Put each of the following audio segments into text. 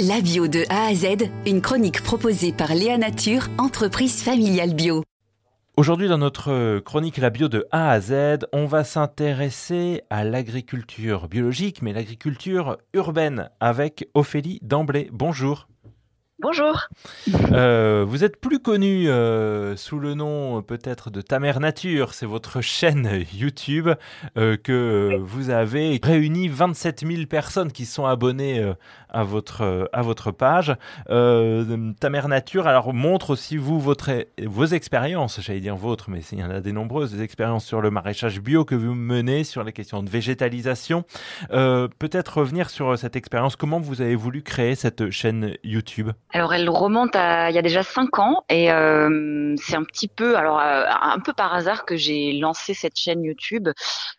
La bio de A à Z, une chronique proposée par Léa Nature, entreprise familiale bio. Aujourd'hui, dans notre chronique La bio de A à Z, on va s'intéresser à l'agriculture biologique, mais l'agriculture urbaine avec Ophélie Damblé. Bonjour. Bonjour. Euh, vous êtes plus connu euh, sous le nom peut-être de Ta Mère Nature. C'est votre chaîne YouTube euh, que vous avez réuni 27 000 personnes qui sont abonnées à votre à votre page. Ta Mère Nature alors montre aussi vous votre vos expériences, j'allais dire vôtres, mais il y en a des nombreuses des expériences sur le maraîchage bio que vous menez sur les questions de végétalisation. peut-être revenir sur cette expérience. Comment vous avez voulu créer cette chaîne YouTube? Alors elle remonte à il y a déjà cinq ans et euh, c'est un petit peu alors euh, un peu par hasard que j'ai lancé cette chaîne YouTube.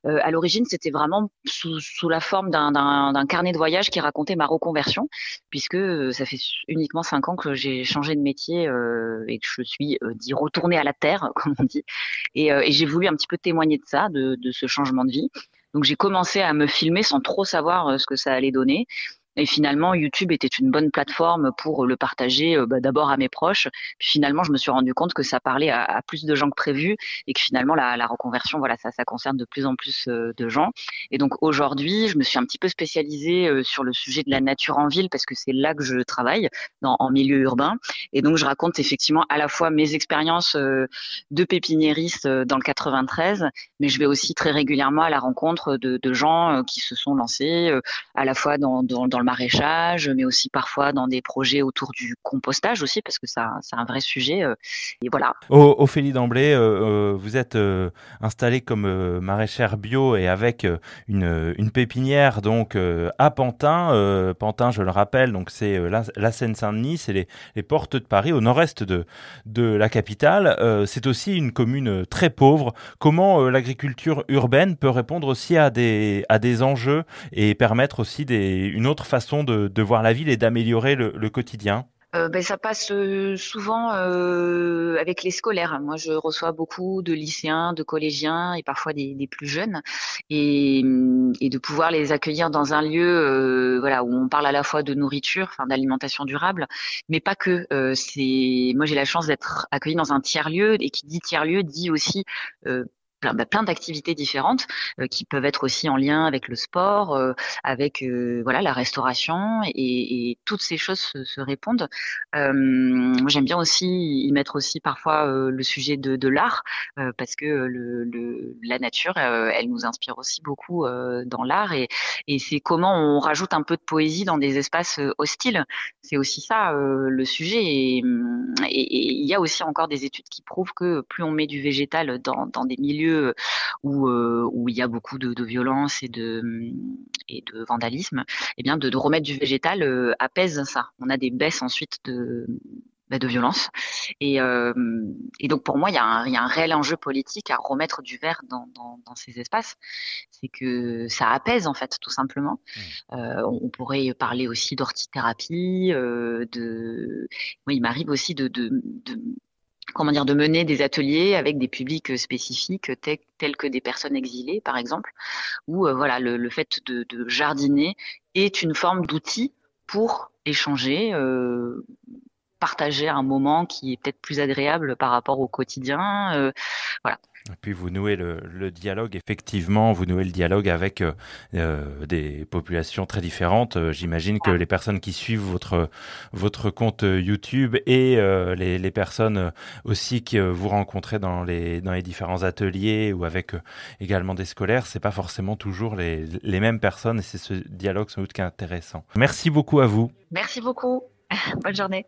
Euh, à l'origine c'était vraiment sous, sous la forme d'un carnet de voyage qui racontait ma reconversion puisque ça fait uniquement cinq ans que j'ai changé de métier et que je suis dit retournée à la terre comme on dit et, et j'ai voulu un petit peu témoigner de ça de, de ce changement de vie. Donc j'ai commencé à me filmer sans trop savoir ce que ça allait donner. Et finalement, YouTube était une bonne plateforme pour le partager euh, bah, d'abord à mes proches. Puis finalement, je me suis rendu compte que ça parlait à, plus de gens que prévu et que finalement, la, reconversion, voilà, ça, ça concerne de plus en plus euh, de gens. Et donc aujourd'hui, je me suis un petit peu spécialisée euh, sur le sujet de la nature en ville parce que c'est là que je travaille, dans, en milieu urbain. Et donc, je raconte effectivement à la fois mes expériences de pépiniériste dans le 93, mais je vais aussi très régulièrement à la rencontre de, gens qui se sont lancés à la fois dans, le maraîchage, mais aussi parfois dans des projets autour du compostage aussi, parce que ça, c'est un vrai sujet. Euh, et voilà. Ophélie euh, euh, vous êtes installée comme maraîchère bio et avec une, une pépinière donc à Pantin. Pantin, je le rappelle, donc c'est la, Seine-Saint-Denis, c'est les, les, portes de Paris, au nord-est de, de la capitale. c'est aussi une commune très pauvre. Comment l'agriculture urbaine peut répondre aussi à des, enjeux et permettre aussi des, une autre façon façon de, voir la ville et d'améliorer le, quotidien? Euh, ben, ça passe euh, souvent euh, avec les scolaires. Moi, je reçois beaucoup de lycéens, de collégiens et parfois des, plus jeunes, et, de pouvoir les accueillir dans un lieu, voilà, où on parle à la fois de nourriture, enfin d'alimentation durable, mais pas que. c'est, moi, j'ai la chance d'être accueillie dans un tiers lieu, et qui dit tiers lieu dit aussi plein, bah, plein d'activités différentes euh, qui peuvent être aussi en lien avec le sport, euh, avec euh, voilà la restauration et, toutes ces choses se, répondent. j'aime bien aussi y mettre aussi parfois le sujet de, l'art parce que la nature, elle nous inspire aussi beaucoup dans l'art et, c'est comment on rajoute un peu de poésie dans des espaces hostiles. C'est aussi ça le sujet et, il y a aussi encore des études qui prouvent que plus on met du végétal dans des milieux où, euh, où il y a beaucoup de, de violence et de, et de vandalisme, eh bien de, remettre du végétal euh, apaise ça. On a des baisses ensuite de, bah, de violence. Et, euh, et, donc pour moi, il y, a un, il y, a un, réel enjeu politique à remettre du vert dans, dans, dans ces espaces. C'est que ça apaise en fait, tout simplement. Mmh. Euh, on pourrait parler aussi d'ortithérapie. Euh, de, moi, il m'arrive aussi de, de, de, comment dire, de mener des ateliers avec des publics spécifiques tels que des personnes exilées, par exemple, où euh, voilà, le, fait de, jardiner est une forme d'outil pour échanger, euh, partager un moment qui est peut-être plus agréable par rapport au quotidien. Euh, voilà. Et puis vous nouez le, le, dialogue, effectivement, vous nouez le dialogue avec euh, euh des populations très différentes. J'imagine que les personnes qui suivent votre votre compte YouTube et euh, les, les, personnes aussi que vous rencontrez dans les dans les différents ateliers ou avec également des scolaires, c'est pas forcément toujours les, les mêmes personnes et c'est ce dialogue sans doute qui est intéressant. Merci beaucoup à vous. Merci beaucoup. Bonne journée.